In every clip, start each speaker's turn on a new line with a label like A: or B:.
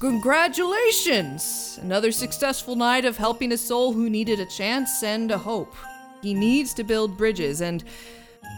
A: Congratulations! Another successful night of helping a soul who needed a chance and a hope. He needs to build bridges, and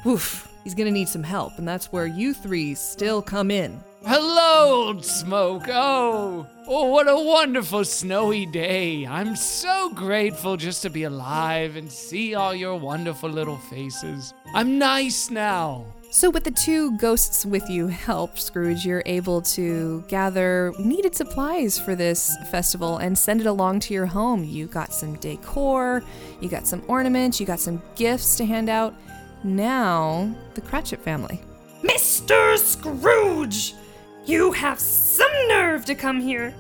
A: oof, he's gonna need some help, and that's where you three still come in.
B: Hello, Old Smoke. Oh, oh, what a wonderful snowy day. I'm so grateful just to be alive and see all your wonderful little faces. I'm nice now.
C: So, with the two ghosts with you help, Scrooge, you're able to gather needed supplies for this festival and send it along to your home. You got some decor, you got some ornaments, you got some gifts to hand out. Now, the Cratchit family.
D: Mr. Scrooge! You have some nerve to come here.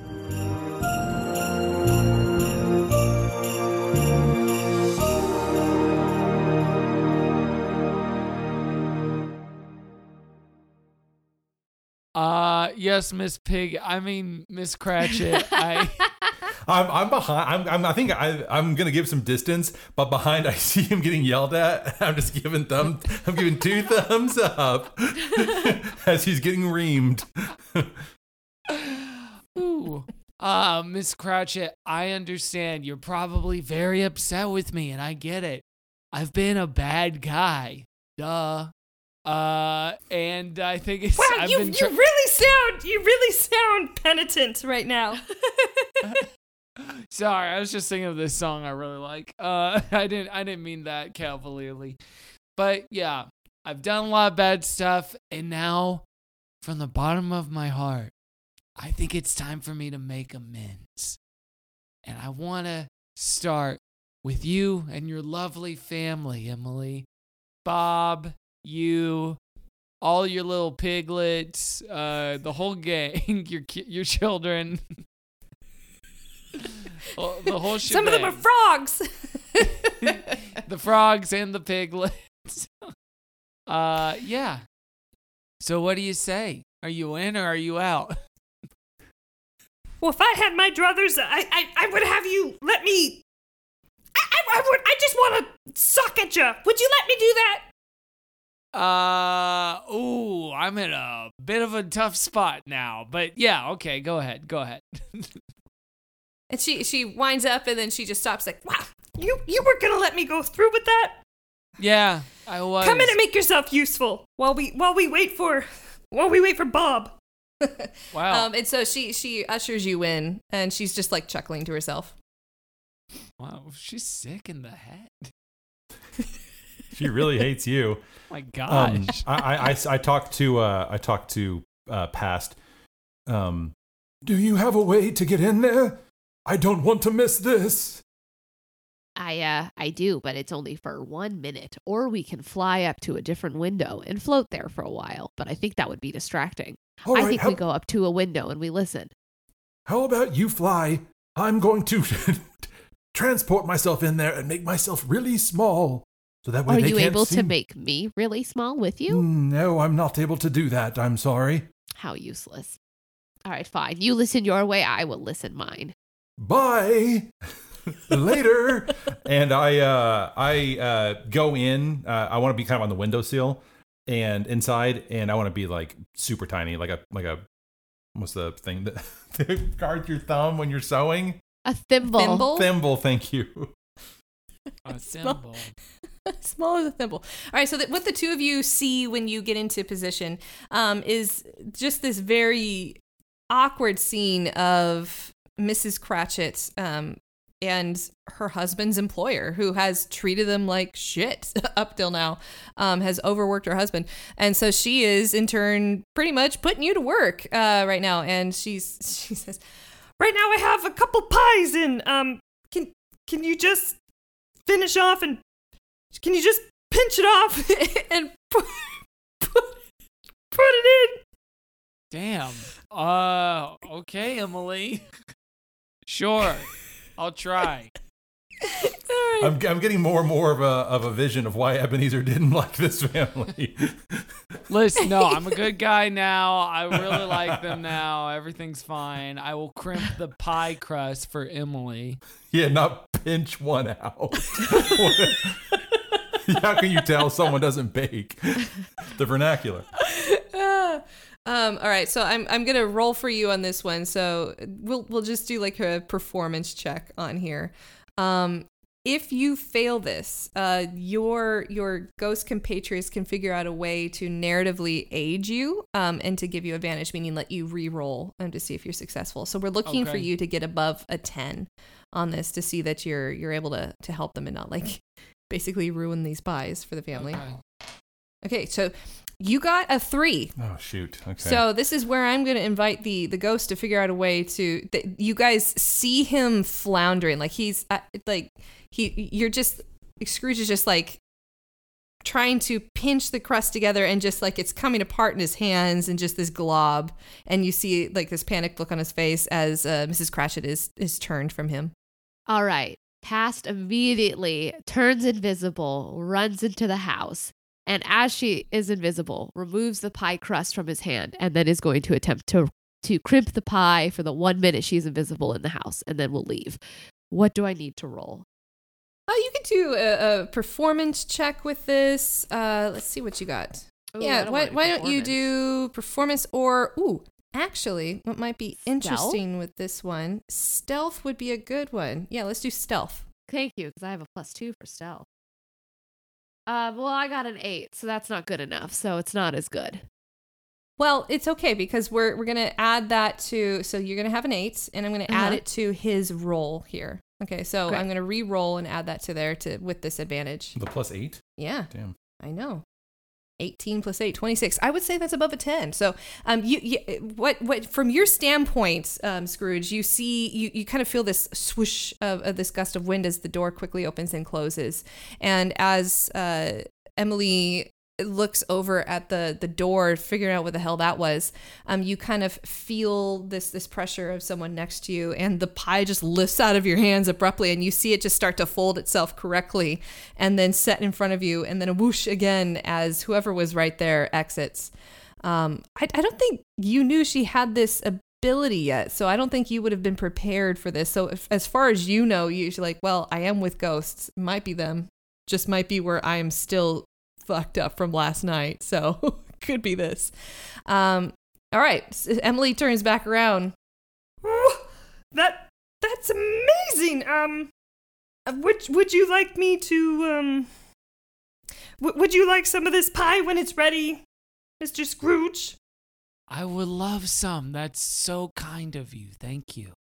B: Uh, yes, Miss Pig. I mean, Miss Cratchit. I.
E: I'm, I'm behind. I'm, I'm, I think I, I'm gonna give some distance, but behind I see him getting yelled at. I'm just giving thumb. I'm giving two thumbs up as he's getting reamed.
B: Ooh. Uh, Miss Cratchit, I understand. You're probably very upset with me, and I get it. I've been a bad guy. Duh. Uh, and I think it's.
D: Wow,
B: I've
D: you,
B: been
D: you really sound you really sound penitent right now.
B: Sorry, I was just thinking of this song I really like. Uh, I didn't I didn't mean that cavalierly, but yeah, I've done a lot of bad stuff, and now, from the bottom of my heart, I think it's time for me to make amends, and I want to start with you and your lovely family, Emily, Bob, you. All your little piglets, uh, the whole gang, your your children, the whole shit.
D: Some of them are frogs.
B: the frogs and the piglets. uh, yeah. So what do you say? Are you in or are you out?
D: well, if I had my druthers, I, I I would have you let me. I, I, I would. I just want to suck at you. Would you let me do that?
B: Uh, ooh, I'm in a bit of a tough spot now, but yeah, okay, go ahead, go ahead.
C: And she she winds up and then she just stops like, wow.
D: You you were gonna let me go through with that?
B: yeah, I was.
D: Come in and make yourself useful while we while we wait for while we wait for Bob.
B: Wow,
C: Um, and so she she ushers you in and she's just like chuckling to herself.
B: wow, she's sick in the head.
E: She really hates you.
B: my
E: Um. I, I, I, I talked to uh, I talked to uh, past. Um, do you have a way to get in there? I don't want to miss this.
F: I uh I do, but it's only for one minute. Or we can fly up to a different window and float there for a while. But I think that would be distracting.
E: All
F: I
E: right,
F: think
E: how,
F: we go up to a window and we listen.
E: how about you fly? I'm going to transport myself in there and make myself really small, so that way
F: Are
E: they
F: you
E: can't
F: able
E: see
F: to make me really small with you?
E: No, I'm not able to do that. I'm sorry.
F: How useless. All right, fine. You listen your way, I will listen mine.
E: Bye. Later. and I uh I uh go in. Uh, I want to be kind of on the windowsill and inside and I want to be like super tiny, like a like a what's the thing that, that guards your thumb when you're sewing?
F: A thimble.
C: Thimble?
E: Thimble, thank you.
B: a symbol.
C: Small as a thimble. All right, so that what the two of you see when you get into position um, is just this very awkward scene of Mrs. Cratchit um, and her husband's employer, who has treated them like shit up till now, um, has overworked her husband, and so she is in turn pretty much putting you to work uh, right now. And she's she says,
D: Right now I have a couple pies in. Um, can can you just finish off and can you just pinch it off and put put, put it in?
B: Damn. Uh, okay, Emily. sure. I'll try.
E: I'm, I'm getting more and more of a of a vision of why Ebenezer didn't like this family.
B: Listen, no, I'm a good guy now. I really like them now. Everything's fine. I will crimp the pie crust for Emily.
E: yeah, not pinch one out. How can you tell someone doesn't bake? The vernacular.
C: Um, all right, so I'm I'm gonna roll for you on this one. So we'll we'll just do like a performance check on here. Um, if you fail this, uh, your your ghost compatriots can figure out a way to narratively aid you um, and to give you advantage, meaning let you re-roll um, to see if you're successful. So we're looking for you to get above a ten on this to see that you're you're able to to help them and not like basically ruin these pies for the family.
B: Okay.
C: Okay, so you got a three.
E: Oh shoot. Okay.
C: So this is where I'm going to invite the the ghost to figure out a way to. Th- you guys see him floundering, like he's uh, like he. You're just Scrooge is just like trying to pinch the crust together and just like it's coming apart in his hands and just this glob and you see like this panicked look on his face as uh, Mrs. Cratchit is is turned from him.
F: All right. Past immediately turns invisible, runs into the house, and as she is invisible, removes the pie crust from his hand and then is going to attempt to to crimp the pie for the one minute she's invisible in the house and then we'll leave. What do I need to roll?
C: Oh, you can do a, a performance check with this. Uh, let's see what you got.
F: Ooh,
C: yeah,
F: don't
C: why, why don't you do performance or ooh, actually, what might be
F: Stealth?
C: interesting with this one, stealth would be a good one. Yeah, let's do stealth.
F: Thank you, because I have a plus two for stealth. Uh, well, I got an eight, so that's not good enough. So it's not as good.
C: Well, it's okay because we're we're gonna add that to so you're gonna have an eight, and I'm gonna add
F: Uh-huh.
C: it to his roll here. Okay, so
F: Great.
C: I'm gonna re-roll and add that to there to with this advantage.
E: the plus eight.
C: Yeah,
E: Damn.
C: I know. 18 plus 8 26 i would say that's above a 10 so um you, you what what from your standpoint um scrooge you see you you kind of feel this swoosh of, of this gust of wind as the door quickly opens and closes. And as uh emily looks over at the the door figuring out what the hell that was um you kind of feel this this pressure of someone next to you and the pie just lifts out of your hands abruptly and you see it just start to fold itself correctly and then set in front of you and then a whoosh again as whoever was right there exits. Um i, I don't think you knew she had this ability yet so i don't think you would have been prepared for this. So if, as far as you know you're like well i am with ghosts might be them just might be where i am still fucked up from last night. So could be this. Um, all right. S- Emily turns back around.
D: Ooh, that that's amazing. Um, uh, would would you like me to um? W- would you like some of this pie when it's ready, Mister Scrooge?
B: I would love some. That's so kind of you. Thank you.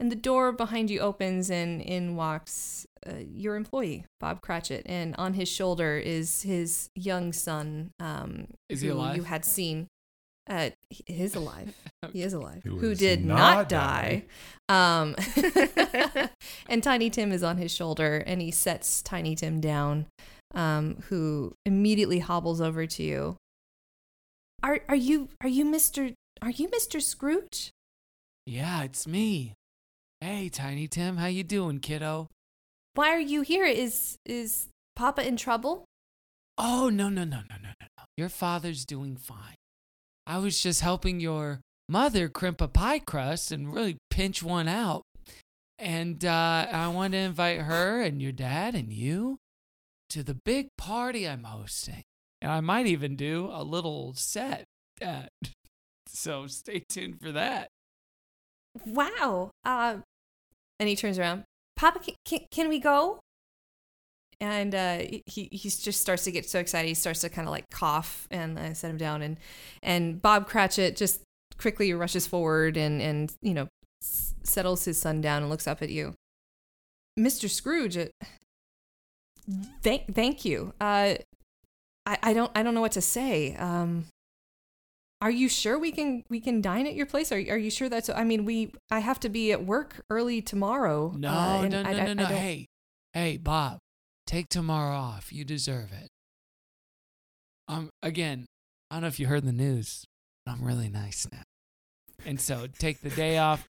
C: And the door behind you opens, and in walks uh, your employee, Bob Cratchit. And on his shoulder is his young son, um,
B: Is he
C: who
B: alive?
C: you had seen. Uh, he is alive. He is alive.
E: Who
C: Who,
E: is
C: did
E: not
C: not, die. Um, and Tiny Tim is on his shoulder, and he sets Tiny Tim down, um, who immediately hobbles over to you. Are are you are you Mister Are you Mister Scrooge?
B: Yeah, it's me. Hey, Tiny Tim, how you doing, kiddo?
C: Why are you here? Is is Papa in trouble?
B: Oh, no, no, no, no, no, no, no. Your father's doing fine. I was just helping your mother crimp a pie crust and really pinch one out. And uh, I want to invite her and your dad and you to the big party I'm hosting. And I might even do a little set, Dad. So stay tuned for that.
C: Wow. Uh, and he turns around. Papa, can, can, we go? And uh, he he just starts to get so excited. He starts to kind of like cough, and I set him down. And and Bob Cratchit just quickly rushes forward and and you know s- settles his son down and looks up at you, Mister Scrooge. Uh, thank thank you. Uh, I I don't I don't know what to say. Um, are you sure we can we can dine at your place? Are are you sure that's? I mean, we I have to be at work early tomorrow.
B: No,
C: uh,
B: no,
C: I-
B: no,
C: I-
B: no,
C: I
B: no. Hey, hey, Bob, take tomorrow off. You deserve it. Um, again, I don't know if you heard the news, but I'm really nice now. And so take the day off,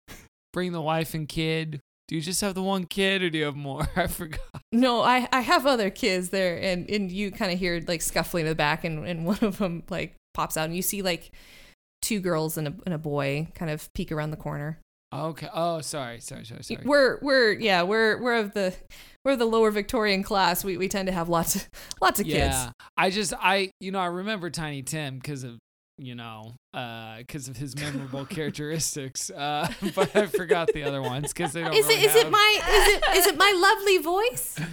B: bring the wife and kid. Do you just have the one kid, or do you have more? I forgot.
C: No, I, I have other kids there, and, and you kind of hear like scuffling in the back, and, and one of them like pops out, and you see like two girls and a, and a boy kind of peek around the corner.
B: Okay. Oh, sorry, sorry, sorry, sorry.
C: We're we're yeah we're we're of the we're the lower Victorian class. We we tend to have lots of lots of kids.
B: Yeah, I just I you know I remember Tiny Tim because of you know uh, because of his memorable characteristics, uh, but I forgot the other ones because they don't.
C: Is
B: really
C: it is it
B: have-
C: my is it is it my lovely voice?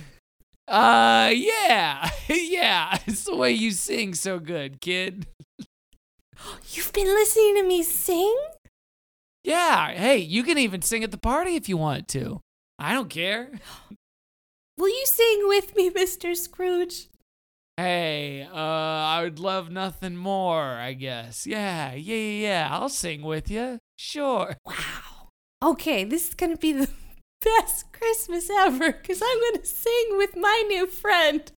B: Uh, yeah, yeah. It's the way you sing so good, kid.
C: You've been listening to me sing.
B: Yeah. Hey, you can even sing at the party if you want to. I don't care.
C: Will you sing with me, Mister Scrooge?
B: Hey, uh, I would love nothing more, I guess. Yeah, yeah, yeah, yeah. I'll sing with you. Sure.
C: Wow. Okay, this is gonna be the best Christmas ever because I'm gonna sing with my new friend,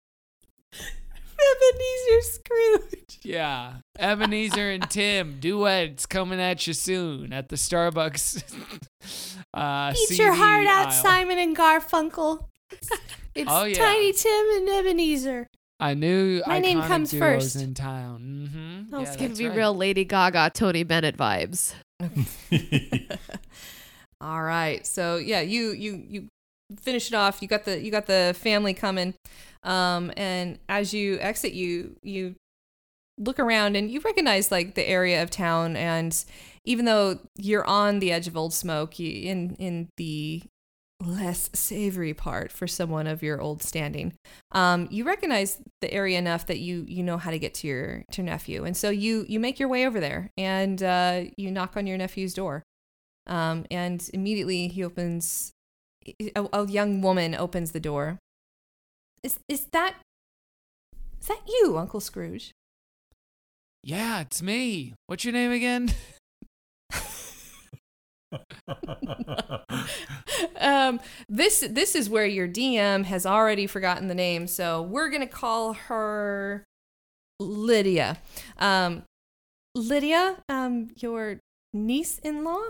C: Ebenezer Scrooge.
B: Yeah. Ebenezer and Tim, duets coming at you soon at the Starbucks. uh,
C: Eat
B: CD
C: your heart out. Simon and Garfunkel. It's
B: Oh, yeah.
C: Tiny Tim and Ebenezer.
B: I knew
C: My name
B: iconic
C: comes first.
B: in town. Mm-hmm.
F: Oh,
B: yeah,
F: it's gonna be
B: right.
F: real Lady Gaga, Tony Bennett vibes.
C: All right. So yeah, you you you finish it off. You got the you got the family coming, um, and as you exit, you you look around and you recognize like the area of town. And even though you're on the edge of Old Smoke, you in in the less savory part for someone of your old standing. Um, you recognize the area enough that you you know how to get to your to nephew, and so you you make your way over there and uh, you knock on your nephew's door, um, and immediately he opens. A, a young woman opens the door. Is is that is that you, Uncle Scrooge?
B: Yeah, it's me. What's your name again?
C: um, this this is where your DM has already forgotten the name, so we're gonna call her Lydia. Um, Lydia, um, your niece-in-law.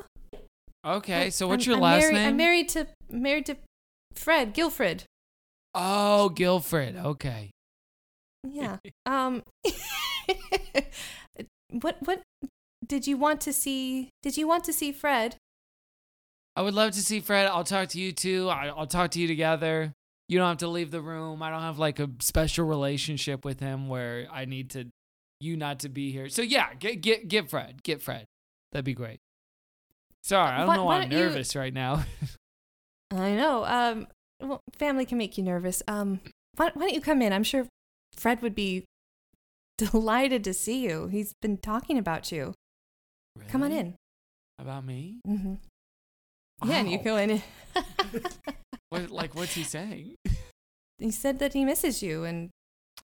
B: Okay, so what's
C: I'm-
B: your
C: I'm
B: last
C: married-
B: name?
C: I'm married to married to Fred Guilfred.
B: Oh, Guilfred. Okay.
C: Yeah. Um. what what did you want to see? Did you want to see Fred?
B: I would love to see Fred. I'll talk to you too. I, I'll talk to you together. You don't have to leave the room. I don't have like a special relationship with him where I need to you not to be here. So yeah, get get get Fred. Get Fred. That'd be great. Sorry, I don't
C: Why-
B: know
C: why
B: I'm
C: don't you-
B: nervous right now.
C: I know. Um. Well, family can make you nervous. Um. Why, why don't you come in? I'm sure Fred would be delighted to see you. He's been talking about you. Come on in.
B: About me?
C: Mm-hmm. Yeah, and you go in.
B: What like what's he saying?
C: he said that he misses you and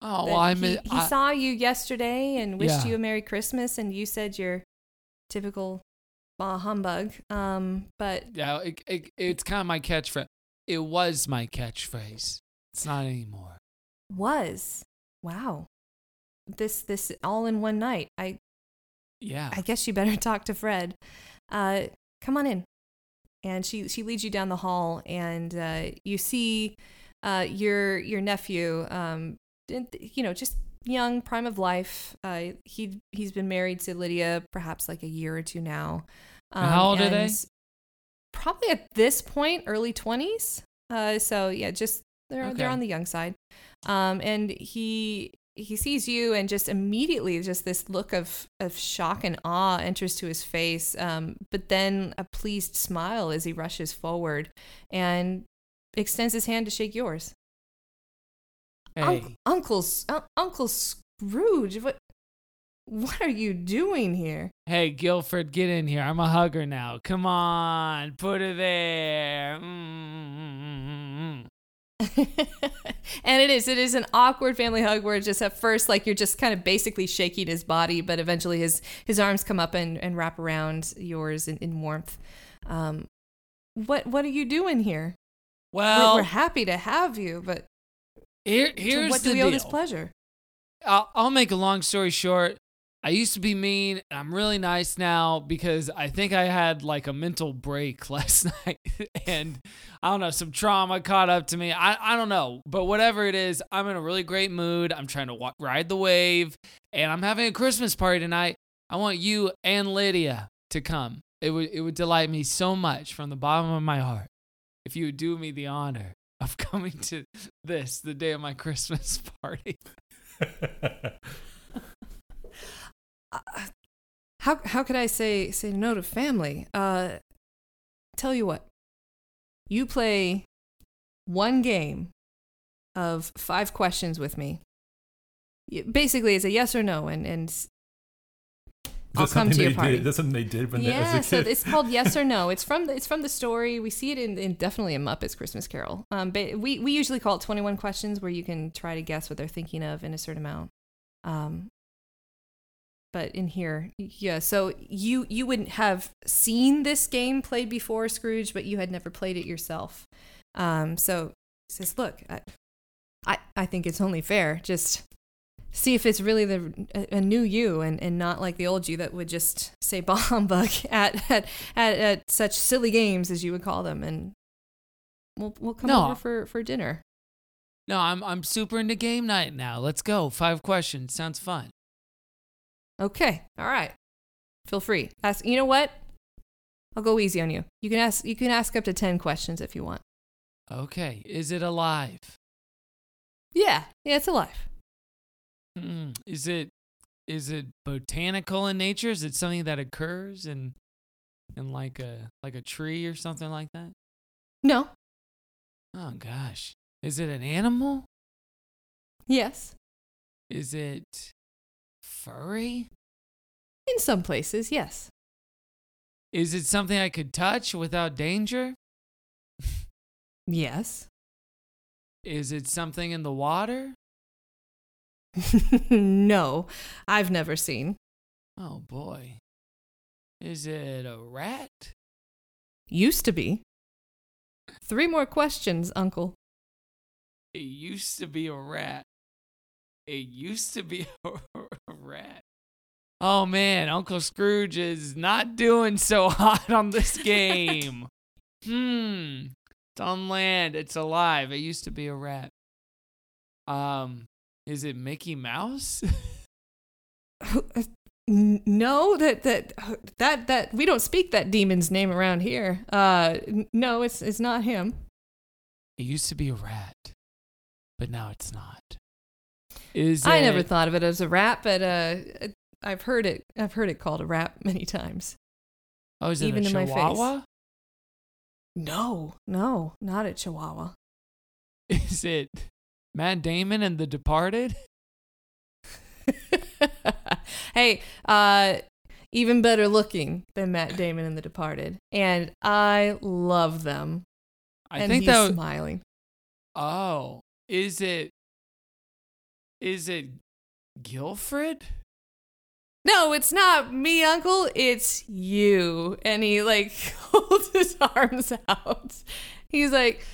B: Oh well, I
C: he, he
B: I-
C: saw you yesterday and wished
B: Yeah.
C: you a Merry Christmas, and you said you're typical bah humbug. Um, but
B: Yeah, it, it, it's kind of my catchphrase. It was my catchphrase. It's not anymore.
C: was wow, this this all in one night. I
B: Yeah.
C: I guess you better talk to Fred. Uh, come on in. And she she leads you down the hall, and uh, you see uh, your your nephew. Um, you know, just young, prime of life. Uh, he he's been married to Lydia, perhaps like a year or two now. Um,
B: how old are they?
C: Probably at this point, early twenties. Uh, so yeah, just they're they're on the young side. Um, and he he sees you and just immediately just this look of of shock and awe enters to his face um, but then a pleased smile as he rushes forward and extends his hand to shake yours
B: hey.
C: Unc- uncle uh, uncle scrooge what what are you doing here
B: Hey, Guilfred, get in here. I'm a hugger now. Come on, put her there. Mm-mm-mm-mm-mm.
C: and it is it is an awkward family hug where just at first like you're just kind of basically shaking his body but eventually his his arms come up and, and wrap around yours in, in warmth um what what are you doing here we're,
B: Well,
C: we're happy to have you but
B: here, here's
C: what do
B: the
C: we
B: deal.
C: owe this pleasure
B: I'll, I'll make a long story short. I used to be mean. I'm really nice now because I think I had like a mental break last night, and I don't know, some trauma caught up to me. I I don't know, but whatever it is, I'm in a really great mood. I'm trying to ride the wave, and I'm having a Christmas party tonight. I want you and Lydia to come. It would it would delight me so much from the bottom of my heart if you would do me the honor of coming to this the day of my Christmas party.
C: How how could I say say no to family? Uh, tell you what, you play one game of five questions with me. Basically, it's a yes or no, and and I'll come to your party.
E: Did? That's something they did when they
C: yeah,
E: was a
C: so it's called Yes or No. It's from the, it's from the story. We see it in, in definitely in Muppets Christmas Carol. Um, but we we usually call it Twenty One Questions, where you can try to guess what they're thinking of in a certain amount. Um, but in here, yeah. So you you wouldn't have seen this game played before, Scrooge, but you had never played it yourself. Um, so he says, "Look, I, I I think it's only fair. Just see if it's really the a, a new you and, and not like the old you that would just say humbug at, at at at such silly games as you would call them and we'll we'll come
B: No.
C: over for for dinner
B: No, I'm I'm super into game night now. Let's go. Five questions. Sounds fun.
C: Okay all right feel free ask you know what i'll go easy on you you can ask you can ask up to 10 questions if you want
B: Okay. Is it alive?
C: yeah yeah it's alive
B: Hmm. Is it is it botanical in nature? Is it something that occurs in in like a like a tree or something like that?
C: no
B: Oh gosh. Is it an animal?
C: yes
B: Is it furry?
C: in some places yes
B: Is it something I could touch without danger?
C: yes
B: Is it something in the water?
C: no i've never seen
B: Oh boy. Is it a rat?
C: used to be three more questions uncle
B: It used to be a rat. It used to be a, rat. Oh man, Uncle Scrooge is not doing so hot on this game. hmm. It's on land. It's alive. It used to be a rat. Um, is it Mickey Mouse?
C: No, that that that that we don't speak that demon's name around here. Uh, no, it's it's not him.
B: it used to be a rat, but now it's not. Is
C: I never thought of it as a rap, but uh, I've heard it. I've heard it called a rap many times.
B: Oh, is it
C: even
B: a
C: in my face.
B: chihuahua?
C: No, no, not a Chihuahua.
B: Is it Matt Damon and The Departed?
C: hey, uh, even better looking than Matt Damon in The Departed, and I love them.
B: I
C: and
B: think
C: he's
B: that.
C: smiling.
B: Oh, is it? Is it Guilfred?
C: No, it's not me, Uncle. It's you. And he like holds his arms out. He's like,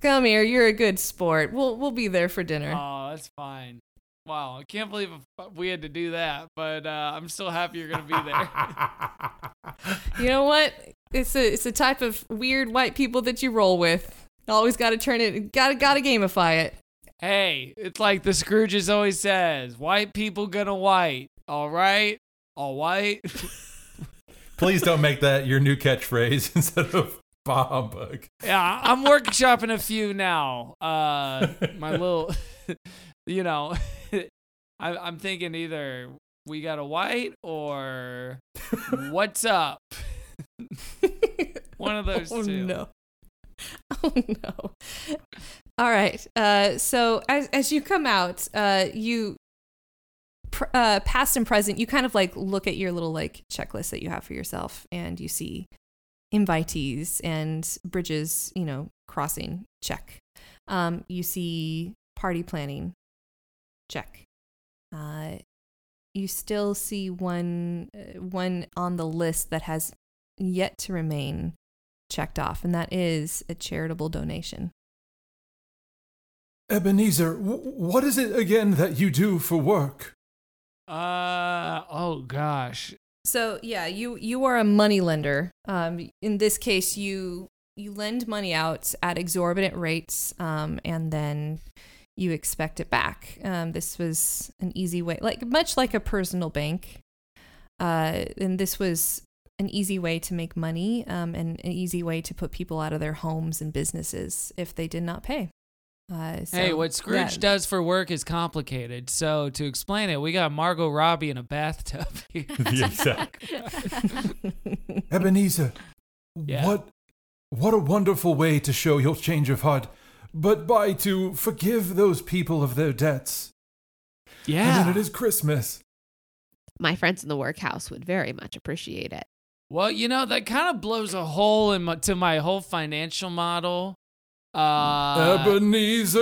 C: "Come here. You're a good sport. We'll we'll be there for dinner."
B: Oh, that's fine. Wow, I can't believe we had to do that, but uh, I'm still happy you're gonna be there.
C: You know what? It's a it's a type of weird white people that you roll with. Always got to turn it. Got to got to gamify it.
B: Hey, it's like the Scrooges always says: white people gonna white. All right, all white.
E: Please don't make that your new catchphrase instead of bah humbug.
B: yeah, I'm workshopping a few now. Uh, my little, you know, I, I'm thinking either we got a white or what's up. One of those
C: oh
B: two.
C: no. Oh no. All right. Uh, so as as you come out, uh, you pr- uh, past and present, you kind of like look at your little like checklist that you have for yourself, and you see invitees and bridges, you know, crossing. Check. Um, you see party planning. Check. Uh, you still see one uh, one on the list that has yet to remain checked off, and that is a charitable donation.
E: Ebenezer, w- what is it again that you do for work?
B: Uh oh gosh.
C: So yeah, you you are a money lender. Um, in this case, you you lend money out at exorbitant rates, um, and then you expect it back. Um, this was an easy way, like much like a personal bank. Uh, and this was an easy way to make money, um, and an easy way to put people out of their homes and businesses if they did not pay. Uh, so,
B: hey, what Scrooge
C: yeah.
B: does for work is complicated. So to explain it, we got Margot Robbie in a bathtub. here.
E: Exactly. Ebenezer,
B: Yeah.
E: what what a wonderful way to show your change of heart, but by to forgive those people of their debts. Yeah. And
B: yeah.
E: then it is Christmas.
F: My friends in the workhouse would very much appreciate it.
B: Well, you know that kind of blows a hole in my, to my whole financial model. Uh,
E: Ebenezer.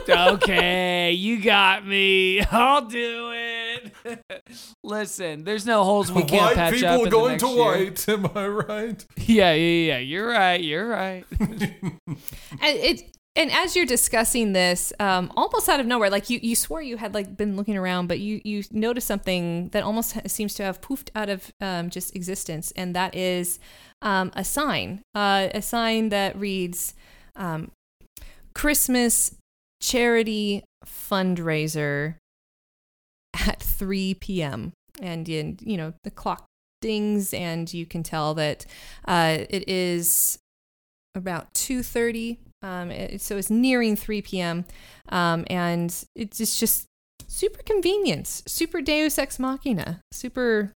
B: okay, you got me. I'll do it. Listen, there's no holes we can't
E: white
B: patch up.
E: people
B: in the
E: going
B: next
E: to
B: year.
E: white. Am I right?
B: Yeah, yeah, yeah. You're right. You're right.
C: And it and as you're discussing this, um, almost out of nowhere, like you, you swore you had like been looking around, but you you noticed something that almost seems to have poofed out of um, just existence, and that is um, a sign, uh, a sign that reads um, "Christmas charity fundraiser at 3 p.m." And you, know the clock dings, and you can tell that uh, it is about 2.30 um, it- so it's nearing 3 p.m um, and it's just, just super convenient. Super deus ex machina. Super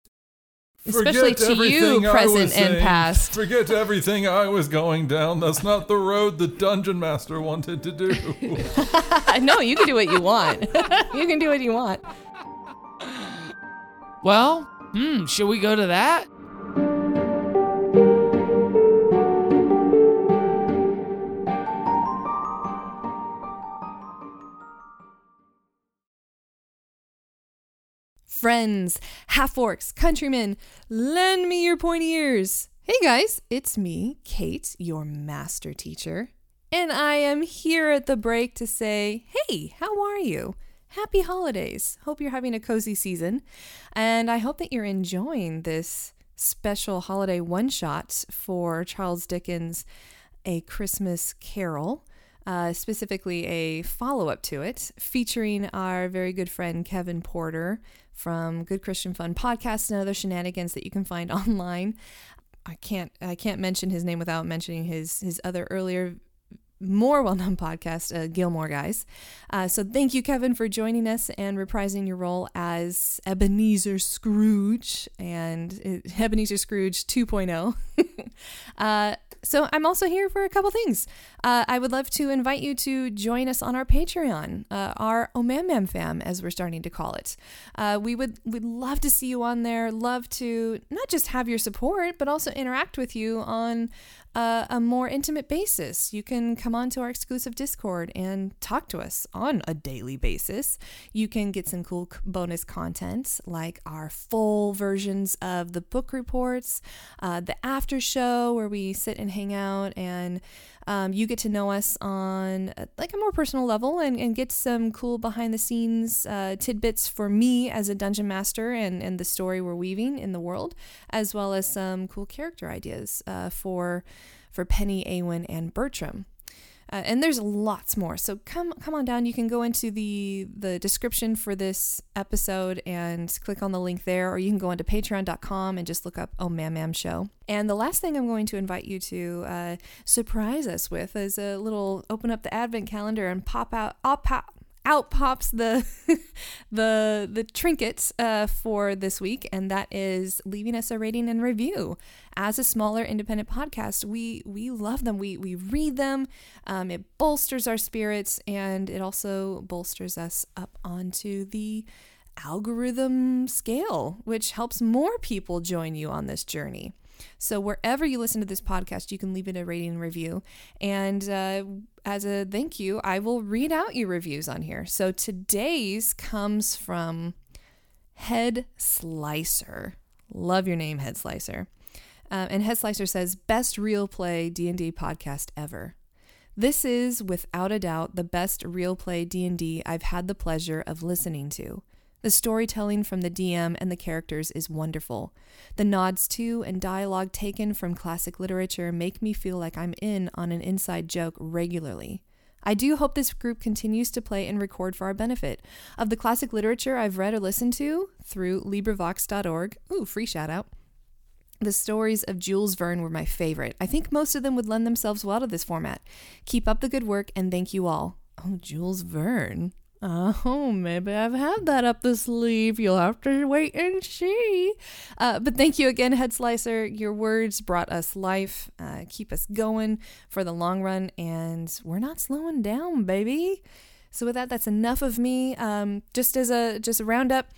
C: especially
E: Forget
C: to you
E: everything I
C: present
E: was
C: and
E: saying.
C: past
E: Forget everything I was going down. That's not the road the dungeon master wanted to do.
C: no you can do what you want you can do what you want
B: well, hmm. Should we go to that?
C: Friends, half orcs, countrymen, lend me your pointy ears. Hey guys, it's me, Kate, your master teacher, and I am here at the break to say, hey, how are you? Happy holidays. Hope you're having a cozy season, and I hope that you're enjoying this special holiday one shot for Charles Dickens' A Christmas Carol uh, specifically a follow up to it, featuring our very good friend Kevin Porter from Good Christian Fun podcast and other shenanigans that you can find online. I can't I can't mention his name without mentioning his his other earlier more well-known podcast, uh, Gilmore Guys. Uh, so thank you, Kevin, for joining us and reprising your role as Ebenezer Scrooge and uh, Ebenezer Scrooge 2.0. uh, so I'm also here for a couple things. Uh, I would love to invite you to join us on our Patreon, uh, our Omam fam, as we're starting to call it. Uh, we would would love to see you on there. Love to not just have your support, but also interact with you on a more intimate basis. You can come onto our exclusive Discord and talk to us on a daily basis. You can get some cool bonus content like our full versions of the book reports, uh, the after show where we sit and hang out and um, you get to know us on uh, like a more personal level and, and get some cool behind the scenes uh, tidbits for me as a dungeon master and, and the story we're weaving in the world, as well as some cool character ideas uh, for for Penny, Awen, and Bertram. Uh, and there's lots more. So come come on down. You can go into the the description for this episode and click on the link there, or you can go into patreon.com and just look up Oh Mam Mam Show. And the last thing I'm going to invite you to uh, surprise us with is a little open up the advent calendar and pop out I'll pop out pops the the the trinkets uh, for this week, and that is leaving us a rating and review. As a smaller independent podcast, we we love them. We we read them. Um, it bolsters our spirits, and it also bolsters us up onto the algorithm scale, which helps more people join you on this journey. So wherever you listen to this podcast, you can leave it a rating and review. And uh, as a thank you, I will read out your reviews on here. So today's comes from Head Slicer. Love your name, Head Slicer. Uh, and Head Slicer says, best real play D&D podcast ever. This is, without a doubt, the best real play D&D I've had the pleasure of listening to. The storytelling from the DM and the characters is wonderful. The nods to and dialogue taken from classic literature make me feel like I'm in on an inside joke regularly. I do hope this group continues to play and record for our benefit. Of the classic literature I've read or listened to through LibriVox.org, ooh, free shout out. The stories of Jules Verne were my favorite. I think most of them would lend themselves well to this format. Keep up the good work and thank you all. Oh, Jules Verne. Oh, maybe I've had that up the sleeve. You'll have to wait and see. Uh, but thank you again, Head Slicer. Your words brought us life, uh, keep us going for the long run, and we're not slowing down, baby. So with that, that's enough of me. Um, just as a just a roundup,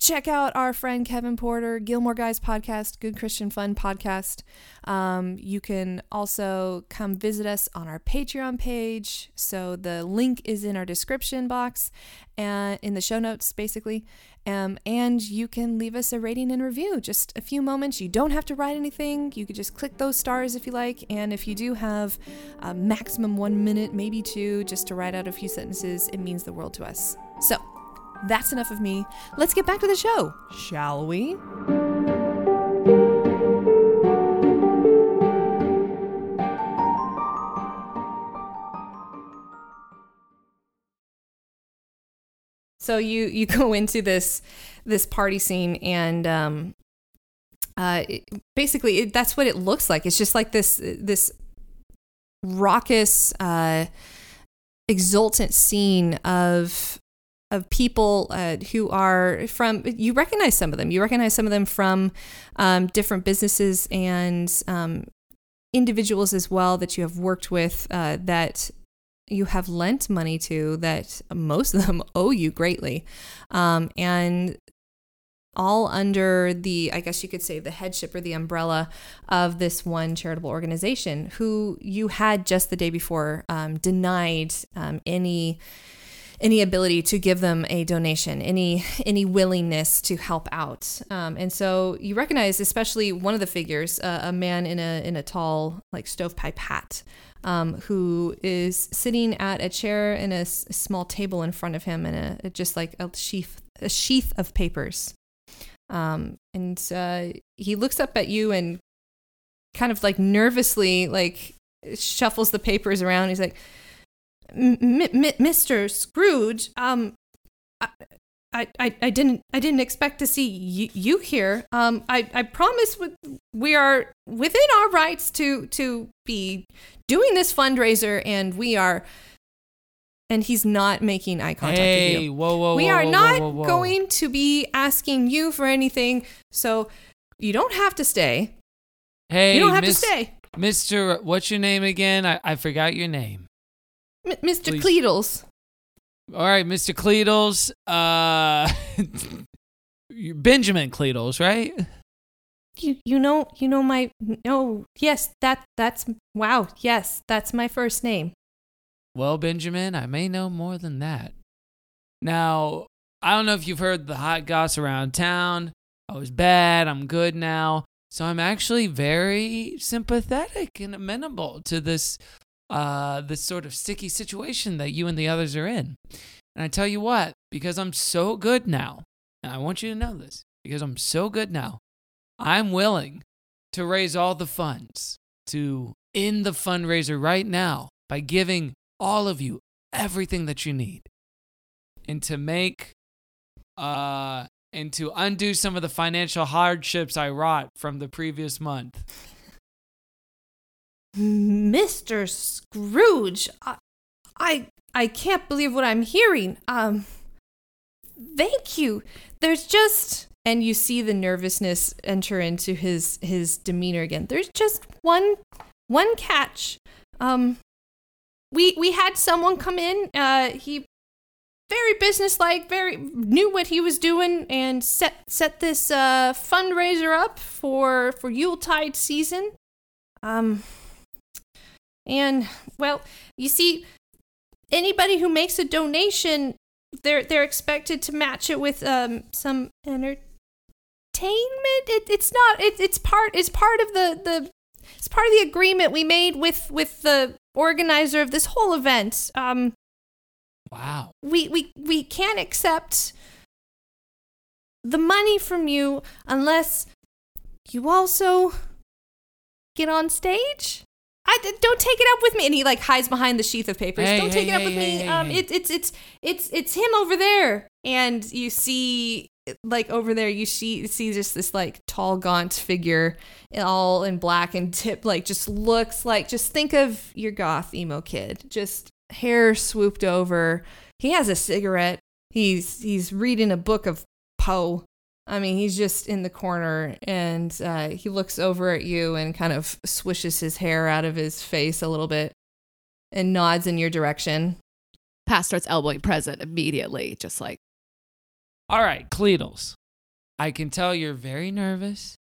C: check out our friend Kevin Porter, Gilmore Guys podcast, Good Christian Fun podcast. Um, you can also come visit us on our Patreon page. So the link is in our description box and in the show notes, basically. Um, and you can leave us a rating and review. Just a few moments. You don't have to write anything. You could just click those stars if you like. And if you do have a maximum one minute, maybe two, just to write out a few sentences, it means the world to us. So, that's enough of me. Let's get back to the show, shall we? So you you go into this this party scene and um, uh, it, basically it, that's what it looks like. It's just like this this raucous, uh, exultant scene of of people uh, who are from you recognize some of them. You recognize some of them from um, different businesses and um, individuals as well that you have worked with uh, that you have lent money to that most of them owe you greatly. Um, and all under the i guess you could say the headship or the umbrella of this one charitable organization who you had just the day before um, denied um, any any ability to give them a donation, any any willingness to help out. Um, and so you recognize, especially one of the figures, uh, a man in a in a tall like stovepipe hat, um, who is sitting at a chair and a, small table in front of him, and a just like a sheath a sheath of papers. Um, and uh, he looks up at you and kind of like nervously like shuffles the papers around. He's like M- M- Mr. Scrooge, um, I, I, I didn't, I didn't expect to see you, you here. Um, I, I promise with, we are within our rights to, to be doing this fundraiser, and we are. And he's not making eye contact
B: Hey,
C: with you.
B: whoa, whoa,
C: we
B: whoa,
C: are
B: whoa,
C: not
B: whoa,
C: going to be asking you for anything, so you don't have to stay.
B: Hey,
C: you don't have
B: Miss-
C: to stay,
B: Mr. What's your name again? I, I forgot your name.
C: M- Mr.
B: Please.
C: Cleedles.
B: All right, Mr. Cleedles. Uh, Benjamin Cleedles, right?
C: you you know you know my oh yes that that's wow yes that's my first name
B: Well, Benjamin, I may know more than that. Now, I don't know if you've heard the hot goss around town. I was bad. I'm good now. So I'm actually very sympathetic and amenable to this, uh, this sort of sticky situation that you and the others are in. And I tell you what, because I'm so good now, and I want you to know this, because I'm so good now, I'm willing to raise all the funds to end the fundraiser right now by giving all of you everything that you need and to make uh and to undo some of the financial hardships I wrought from the previous month.
C: Mr scrooge I, I i can't believe what i'm hearing. Um thank you. There's just and you see the nervousness enter into his his demeanor again. There's just one one catch. Um we we had someone come in uh he very businesslike very knew what he was doing and set set this uh fundraiser up for for yuletide season. Um and well you see anybody who makes a donation they're they're expected to match it with um some entertainment it, it's not it, it's part it's part of the the it's part of the agreement we made with with the organizer of this whole event um
B: Wow.
C: we we we can't accept the money from you unless you also get on stage. I don't take it up with me. And he like hides behind the sheath of papers.
B: Hey,
C: don't
B: hey,
C: take it up
B: hey,
C: with
B: hey,
C: me.
B: hey,
C: um,
B: hey.
C: It, it's it's it's it's him over there. And you see, like over there, you see see just this like tall, gaunt figure, all in black and tip, like just looks like just think of your goth emo kid, just hair swooped over. He has a cigarette. He's he's reading a book of Poe. I mean, he's just in the corner and uh, he looks over at you and kind of swishes his hair out of his face a little bit and nods in your direction.
F: Past starts elbowing present immediately, just like
B: All right, Cleedles. I can tell you're very nervous.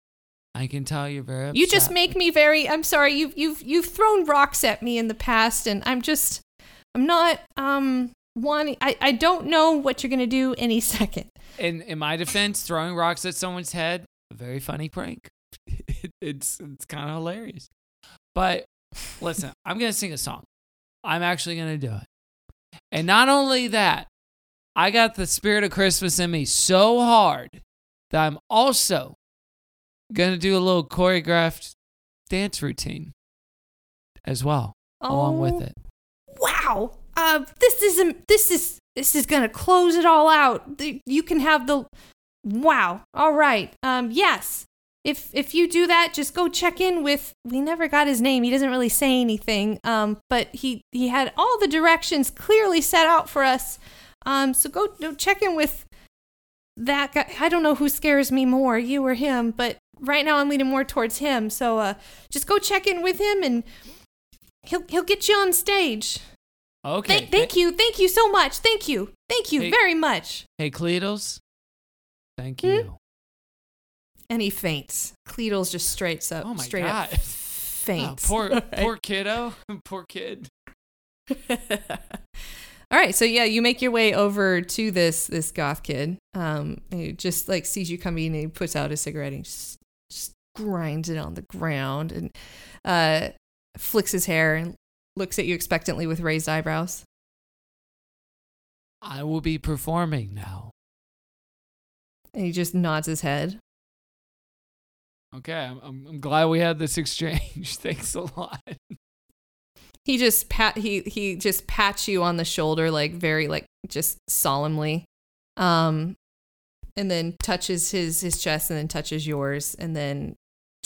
B: I can tell you're very upset.
C: You just make me very. I'm sorry. You've you've you've thrown rocks at me in the past, and I'm just. I'm not um wanting. I I don't know what you're gonna do any second.
B: in in my defense, throwing rocks at someone's head, a very funny prank. it's it's kind of hilarious. But listen, I'm gonna sing a song. I'm actually gonna do it. And not only that, I got the spirit of Christmas in me so hard that I'm also gonna do a little choreographed dance routine as well, along with
C: Oh,
B: it.
C: Wow. Uh, this isn't. This is. This is gonna close it all out. You can have the. Wow. All right. Um. Yes. If if you do that, just go check in with. We never got his name. He doesn't really say anything. Um. But he he had all the directions clearly set out for us. Um. So go, go check in with that guy. I don't know who scares me more, you or him. But right now I'm leaning more towards him. So uh, just go check in with him and. He'll, he'll get you on stage.
B: Okay.
C: Thank, thank you. Thank you so much. Thank you. Thank you
B: Hey.
C: very much.
B: Hey, Cleedles. Thank
C: Hmm?
B: you.
C: And he faints. Cleedle's just straight up,
B: Oh my
C: straight
B: God.
C: up
B: Oh,
C: faints.
B: poor,
C: All right.
B: poor kiddo. poor kid.
C: All right, so yeah, you make your way over to this this goth kid. Um, he just like sees you coming, and he puts out his cigarette and just, just grinds it on the ground and uh, flicks his hair and looks at you expectantly with raised eyebrows.
B: I will be performing now.
C: And he just nods his head.
B: Okay, I'm, I'm, I'm glad we had this exchange. Thanks a lot.
C: He just pat he he just pats you on the shoulder like very like just solemnly. Um and then touches his his chest and then touches yours and then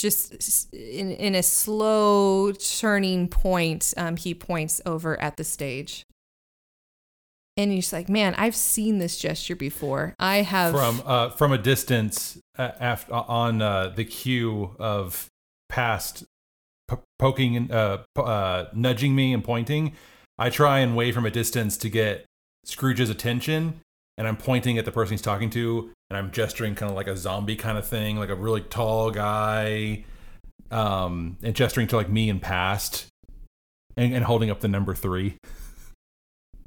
C: just in in a slow turning point um he points over at the stage. And you're like, "Man, I've seen this gesture before. I have
E: from uh, from a distance uh, after on uh, the cue of past p- poking and uh, uh, nudging me and pointing. I try and wave from a distance to get Scrooge's attention, and I'm pointing at the person he's talking to, and I'm gesturing kind of like a zombie kind of thing, like a really tall guy, um, and gesturing to like me and past, and, and holding up the number three.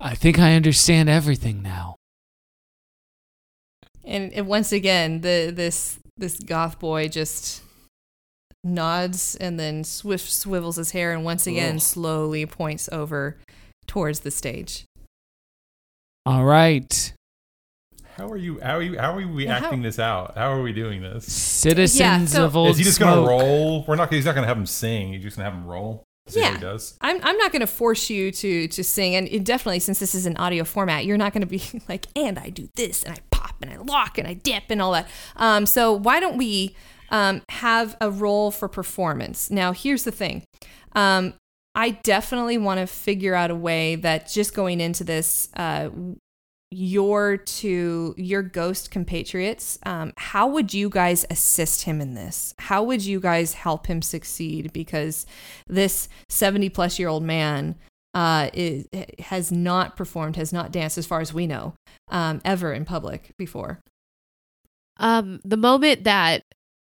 B: I think I understand everything now.
C: And, and once again, the this this goth boy just nods and then swift swivels his hair and once again
E: Ugh.
C: slowly points over towards the stage.
B: All right.
E: How are you? How are you? How are we
C: Yeah, how-
E: acting this out? How are we doing this?
B: Citizens
C: Yeah, so-
B: of Old
E: Is he just
B: Smoke.
E: gonna roll? We're not. He's not gonna have him sing. He's just gonna have him roll. See
C: Yeah.
E: he does.
C: I'm I'm not going to force you to to sing and it definitely since this is an audio format, you're not going to be like and I do this and I pop and I lock and I dip and all that. Um so why don't we um have a role for performance. Now, here's the thing. Um I definitely want to figure out a way that just going into this, uh, your two, your ghost compatriots, um, how would you guys assist him in this? How would you guys help him succeed? Because this 70 plus year old man uh, is, has not performed, has not danced, as far as we know, um, ever in public before.
F: Um, the moment that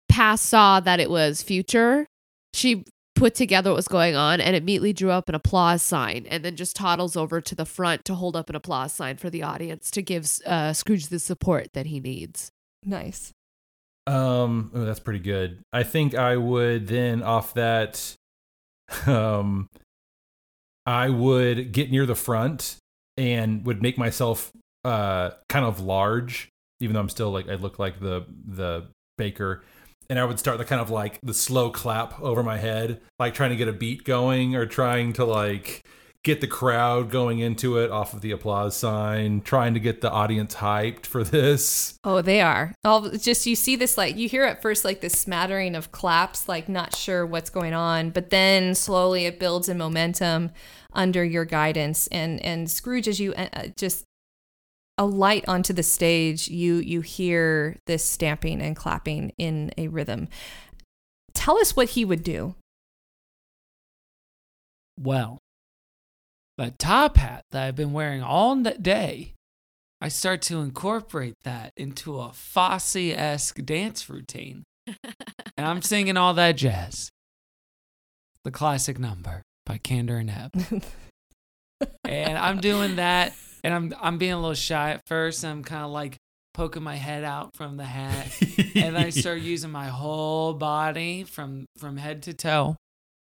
F: Past saw that it was future, she put together what was going on and immediately drew up an applause sign and then just toddles over to the front to hold up an applause sign for the audience to give uh, Scrooge the support that he needs.
C: Nice.
E: Um, oh, that's pretty good. I think I would then off that, um, I would get near the front and would make myself uh kind of large even though I'm still like I look like the the baker. And I would start the kind of like the slow clap over my head, like trying to get a beat going or trying to like get the crowd going into it off of the applause sign, trying to get the audience hyped for this.
C: Oh, they are. All just you see this like you hear at first like this smattering of claps, like not sure what's going on, but then slowly it builds in momentum under your guidance. And and Scrooge, as you uh, uh, just light onto the stage, you you hear this stamping and clapping in a rhythm. Tell us what he would do.
B: Well, that top hat that I've been wearing all that day, I start to incorporate that into a Fosse esque dance routine. and I'm singing all that jazz. The classic number by Kander and Ebb. and I'm doing that, and I'm I'm being a little shy at first. I'm kind of like poking my head out from the hat, and I start using my whole body from from head to toe,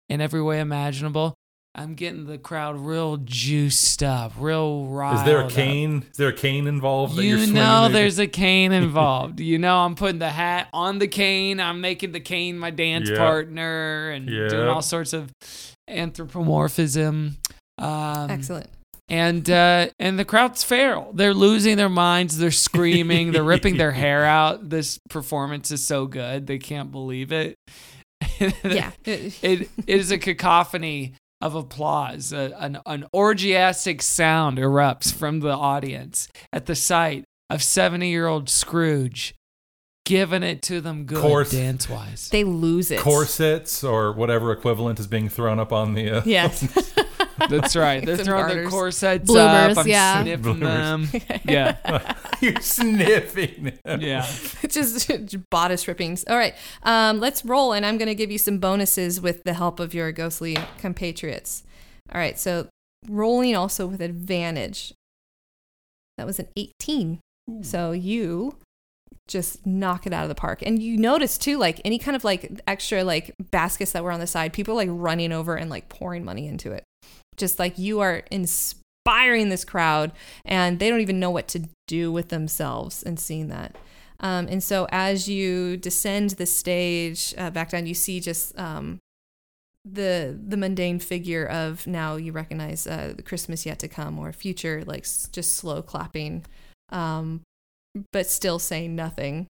B: in every way imaginable. I'm getting the crowd real juiced up, real riled
E: Is there a
B: up.
E: cane? Is there a cane involved? that you're
B: You
E: swinging
B: know,
E: maybe?
B: there's a cane involved. you know, I'm putting the hat on the cane. I'm making the cane my dance
E: Yeah.
B: partner and doing all sorts of anthropomorphism. Um,
C: Excellent.
B: And uh, and the crowd's feral. They're losing their minds. They're screaming. They're ripping their hair out. This performance is so good. They can't believe it.
C: Yeah.
B: it, it is a cacophony of applause. A, an, an orgiastic sound erupts from the audience at the sight of 70 year old Scrooge giving it to them good
E: Course.
B: dance wise.
C: They lose it.
E: corsets or whatever equivalent is being thrown up on the. Uh,
C: Yes.
B: That's right. They're
C: Some
B: throwing their
C: garters.
B: corsets
F: Bloomers,
B: up. I'm
F: yeah.
B: sniffing
E: Bloomers.
B: them. Yeah.
E: You're sniffing. them.
B: Yeah.
C: just bodice rippings. All right, um, let's roll, and I'm going to give you some bonuses with the help of your ghostly compatriots. All right, so rolling also with advantage. That was an 18. So you just knock it out of the park. And you notice too, like any kind of like extra like baskets that were on the side, people like running over and like pouring money into it. Just like you are inspiring this crowd and they don't even know what to do with themselves and seeing that. Um, and so as you descend the stage uh, back down, you see just um, the the mundane figure of now you recognize uh, the Christmas yet to come or future, like s- just slow clapping, um, but still saying nothing.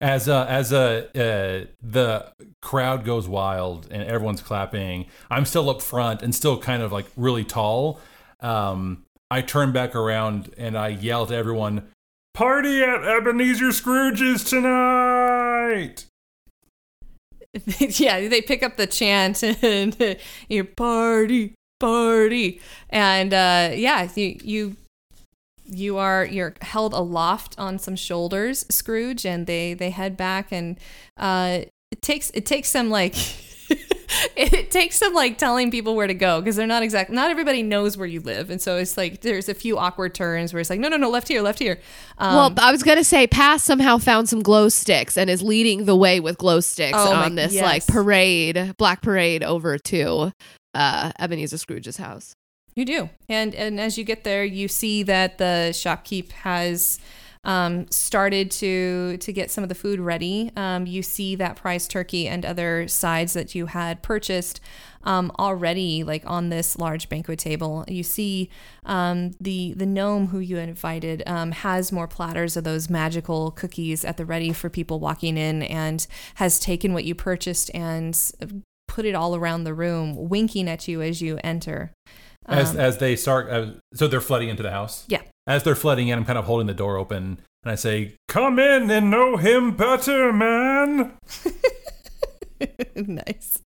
E: As a, as a uh, the crowd goes wild and everyone's clapping, I'm still up front and still kind of like really tall. Um, I turn back around and I yell to everyone, "Party at Ebenezer Scrooge's tonight!"
C: yeah, they pick up the chant and you party, party, and uh, yeah, you you you are you're held aloft on some shoulders, Scrooge, and they they head back, and uh, it takes it takes some like. it takes some like telling people where to go because they're not exact. Not everybody knows where you live, and so it's like there's a few awkward turns where it's like, no, no, no, left here, left here. Um,
F: well, I was gonna say, Past somehow found some glow sticks and is leading the way with glow sticks
C: Oh my-
F: on this
C: yes.
F: like parade, black parade over to uh, Ebenezer Scrooge's house.
C: You do, and and as you get there, you see that the shopkeep has um, started to to get some of the food ready. Um, you see that prize turkey and other sides that you had purchased um, already, like on this large banquet table. You see um, the the gnome who you invited um, has more platters of those magical cookies at the ready for people walking in, and has taken what you purchased and put it all around the room, winking at you as you enter.
E: As
C: Um,
E: as they start, uh, so they're flooding into the house.
C: Yeah.
E: As they're flooding in, I'm kind of holding the door open and I say, "Come in and know him better, man."
C: nice.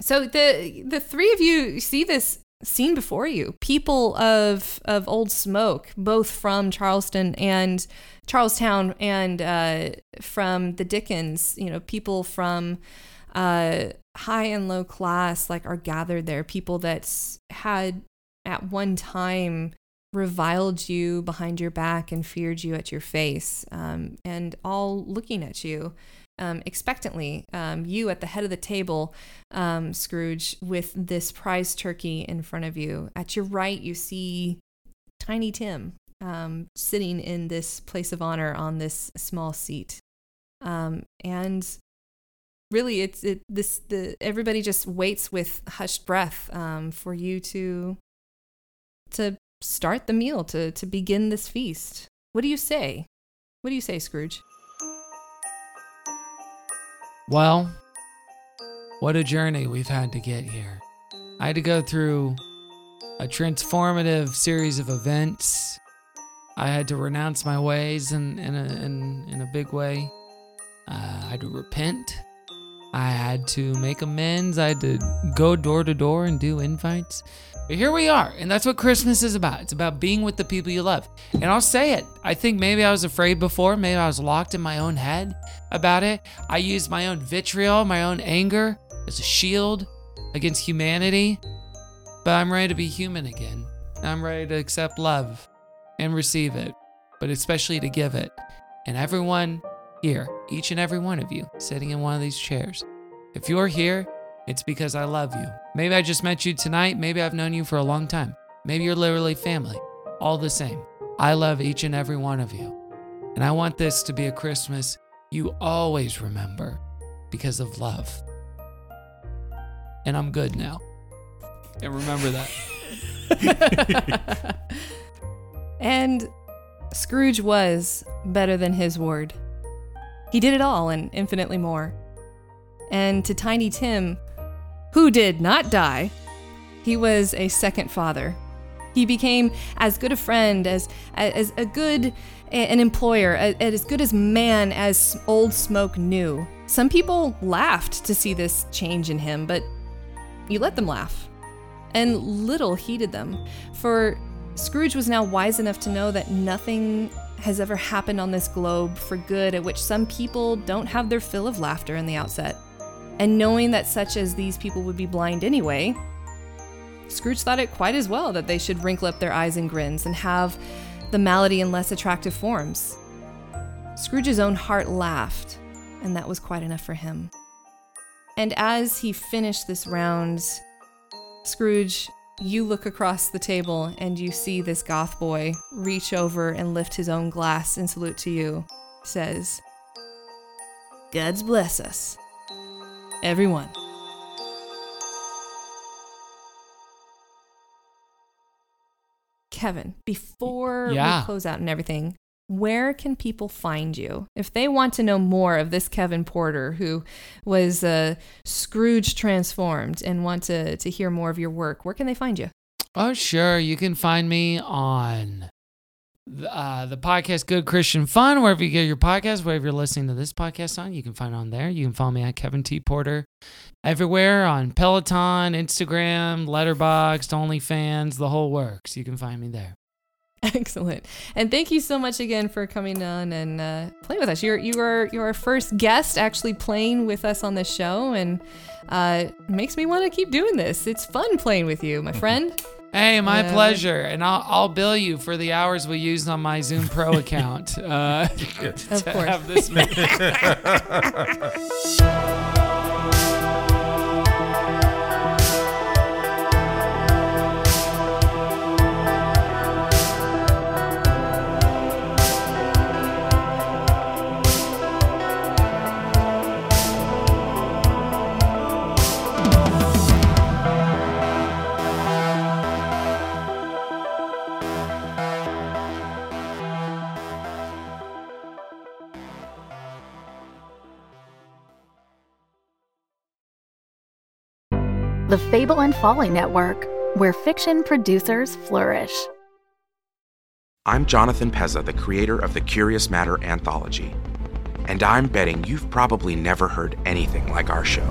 C: So the the three of you see this scene before you. People of of old smoke, both from Charleston and Charlestown and uh, from the Dickens. You know, people from uh, high and low class like are gathered there. People that had at one time reviled you behind your back and feared you at your face, um, and all looking at you um, expectantly. Um, you at the head of the table, um, Scrooge, with this prize turkey in front of you. At your right, you see Tiny Tim um, sitting in this place of honor on this small seat. Um, and really, it's it, this the everybody just waits with hushed breath um, for you to to start the meal to to begin this feast. What do you say? What do you say, Scrooge?
B: Well, what a journey we've had to get here. I had to go through a transformative series of events. I had to renounce my ways in, in, a, in, in a big way. Uh, I had to repent. I had to make amends. I had to go door to door and do invites. But here we are, and that's what Christmas is about. It's about being with the people you love. And I'll say it. I think maybe I was afraid before. Maybe I was locked in my own head about it. I used my own vitriol, my own anger as a shield against humanity. But I'm ready to be human again. I'm ready to accept love and receive it, but especially to give it. And everyone here, each and every one of you sitting in one of these chairs, if you're here, it's because I love you. Maybe I just met you tonight. Maybe I've known you for a long time. Maybe you're literally family. All the same. I love each and every one of you. And I want this to be a Christmas you always remember because of love. And I'm good now. And remember that.
C: and Scrooge was better than his word. He did it all and infinitely more. And to Tiny Tim, who did not die, he was a second father. He became as good a friend, as, as a good an employer, as good as man as Old Smoke knew. Some people laughed to see this change in him, but you let them laugh. And little heeded them, for Scrooge was now wise enough to know that nothing has ever happened on this globe for good at which some people don't have their fill of laughter in the outset. And knowing that such as these people would be blind anyway, Scrooge thought it quite as well that they should wrinkle up their eyes and grins and have the malady in less attractive forms. Scrooge's own heart laughed, and that was quite enough for him. And as he finished this round, Scrooge, you look across the table and you see this goth boy reach over and lift his own glass in salute to you, says, God's bless us everyone. Kevin, before
B: Yeah.
C: we close out and everything, where can people find you if they want to know more of this Kevin Porter who was uh, Scrooge transformed and want to to hear more of your work? Where can they find you?
B: Oh, sure. You can find me on the, uh, the podcast Good Christian Fun, wherever you get your podcast, wherever you're listening to this podcast on, you can find on there. You can follow me at Kevin T. Porter everywhere on Peloton, Instagram, Letterboxd, OnlyFans, the whole works. You can find me there.
C: Excellent, and thank you so much again for coming on and uh, playing with us. You're you are you're our first guest actually playing with us on this show, and uh, makes me want to keep doing this. It's fun playing with you, my friend.
B: Hey, my
C: Yeah.
B: pleasure. And I'll, I'll bill you for the hours we used on my Zoom Pro account uh, to
C: Of course.
B: have this
G: Fable and Folly Network, where fiction producers flourish.
H: I'm Jonathan Pezza, the creator of the Curious Matter anthology. And I'm betting you've probably never heard anything like our show.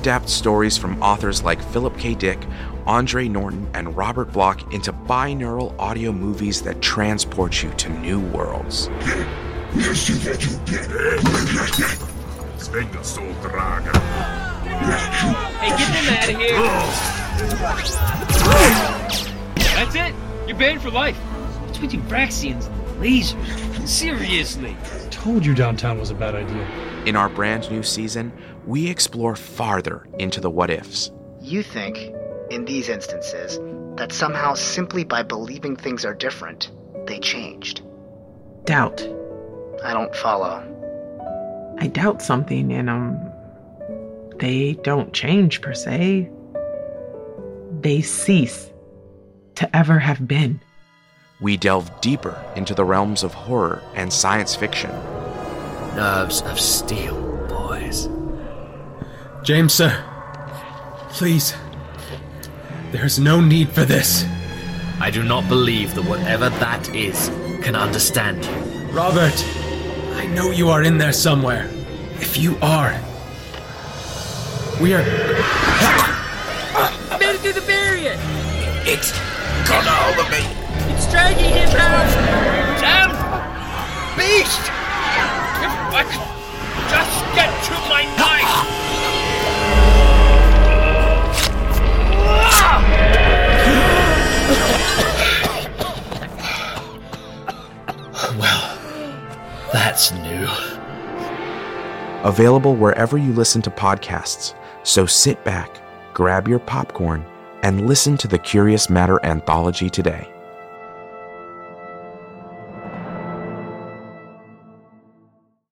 H: We adapt stories from authors like Philip K. Dick, Andre Norton, and Robert Bloch into binaural audio movies that transport you to new worlds.
I: Svenga so draga.
J: Hey, get them out of here. That's it. You're banned for life. Between Braxians and lasers. Seriously.
K: Told you downtown was a bad idea.
H: In our brand new season, we explore farther into the what ifs.
L: You think, in these instances, that somehow simply by believing things are different, they changed.
M: Doubt.
L: I don't follow.
M: I doubt something and um they don't change per se. They cease to ever have been.
H: We delve deeper into the realms of horror and science fiction.
N: Nerves of steel, boys.
O: James, sir. Please. There's no need for this.
N: I do not believe that whatever that is can understand you.
O: Robert, I know you are in there somewhere. If you are, we are.
J: I made it through the barrier.
N: It's got a hold of me.
J: It's dragging him out. Damn beast! If I could just get to my knife.
N: Well, that's new.
H: Available wherever you listen to podcasts. So sit back, grab your popcorn, and listen to the Curious Matter anthology today.